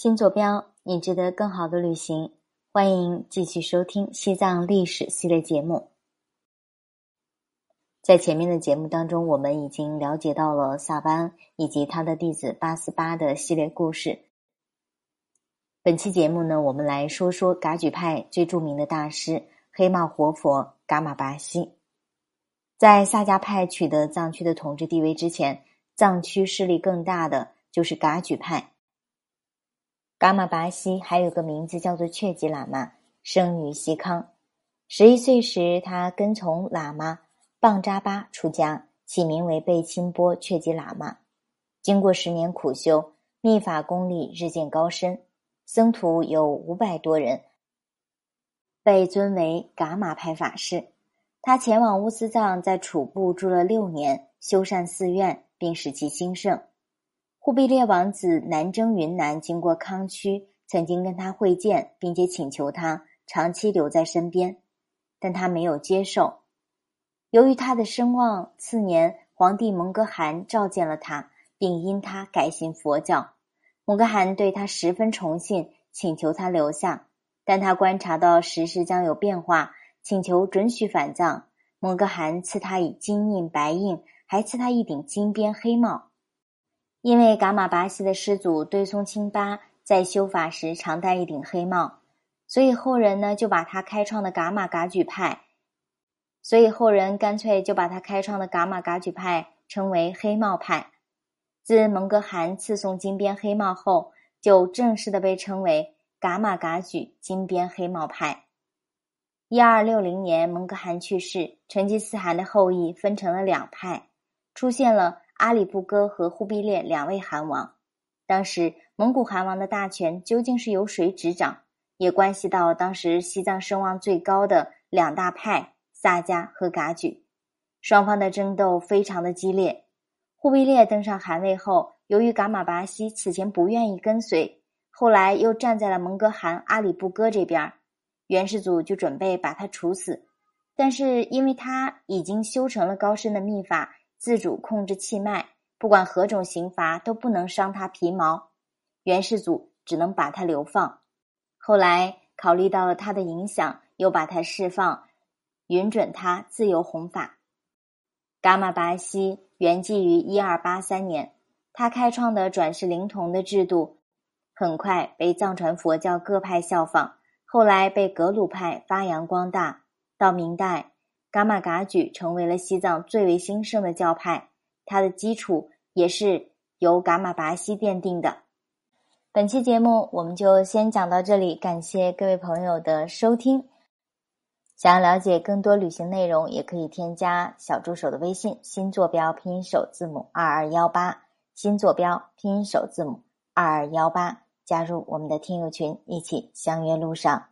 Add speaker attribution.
Speaker 1: 新坐标，你值得更好的旅行。欢迎继续收听西藏历史系列节目。在前面的节目当中，我们已经了解到了萨班以及他的弟子八思巴的系列故事。本期节目呢，我们来说说噶举派最著名的大师黑帽活佛噶玛巴西。在萨迦派取得藏区的统治地位之前，藏区势力更大的就是噶举派。噶玛巴西还有个名字叫做确吉喇嘛，生于西康。十一岁时，他跟从喇嘛棒扎巴出家，起名为贝钦波确吉喇嘛。经过十年苦修，密法功力日渐高深。僧徒有五百多人，被尊为噶玛派法师。他前往乌斯藏，在楚部住了六年，修缮寺院，并使其兴盛。忽必烈王子南征云南，经过康区，曾经跟他会见，并且请求他长期留在身边，但他没有接受。由于他的声望，次年皇帝蒙哥汗召见了他，并因他改信佛教。蒙哥汗对他十分崇信，请求他留下。但他观察到时势将有变化，请求准许返藏。蒙哥汗赐他以金印、白印，还赐他一顶金边黑帽。因为噶玛巴西的师祖堆松清巴在修法时常戴一顶黑帽，所以后人呢就把他开创的噶玛噶举派，所以后人干脆就把他开创的噶玛噶举派称为黑帽派。自蒙哥汗赐送金边黑帽后，就正式的被称为噶玛噶举金边黑帽派。一二六零年，蒙哥汗去世，成吉思汗的后裔分成了两派，出现了阿里不哥和忽必烈两位汗王。当时蒙古汗王的大权究竟是由谁执掌，也关系到当时西藏声望最高的两大派萨迦和噶举，双方的争斗非常的激烈。忽必烈登上汗位后，由于噶玛巴西此前不愿意跟随，后来又站在了蒙哥汗阿里不哥这边，元世祖就准备把他处死。但是因为他已经修成了高深的秘法，自主控制气脉，不管何种刑罚都不能伤他皮毛，元世祖只能把他流放。后来考虑到了他的影响，又把他释放，允准他自由弘法。噶玛巴西。圆寂于一二八三年，他开创的转世灵童的制度，很快被藏传佛教各派效仿，后来被格鲁派发扬光大。到明代，噶玛噶举成为了西藏最为兴盛的教派，它的基础也是由噶玛巴西奠定的。本期节目我们就先讲到这里，感谢各位朋友的收听。想要了解更多旅行内容，也可以添加小助手的微信“新坐标拼音首字母二二幺八”，新坐标拼音首字母二二幺八，加入我们的听友群，一起相约路上。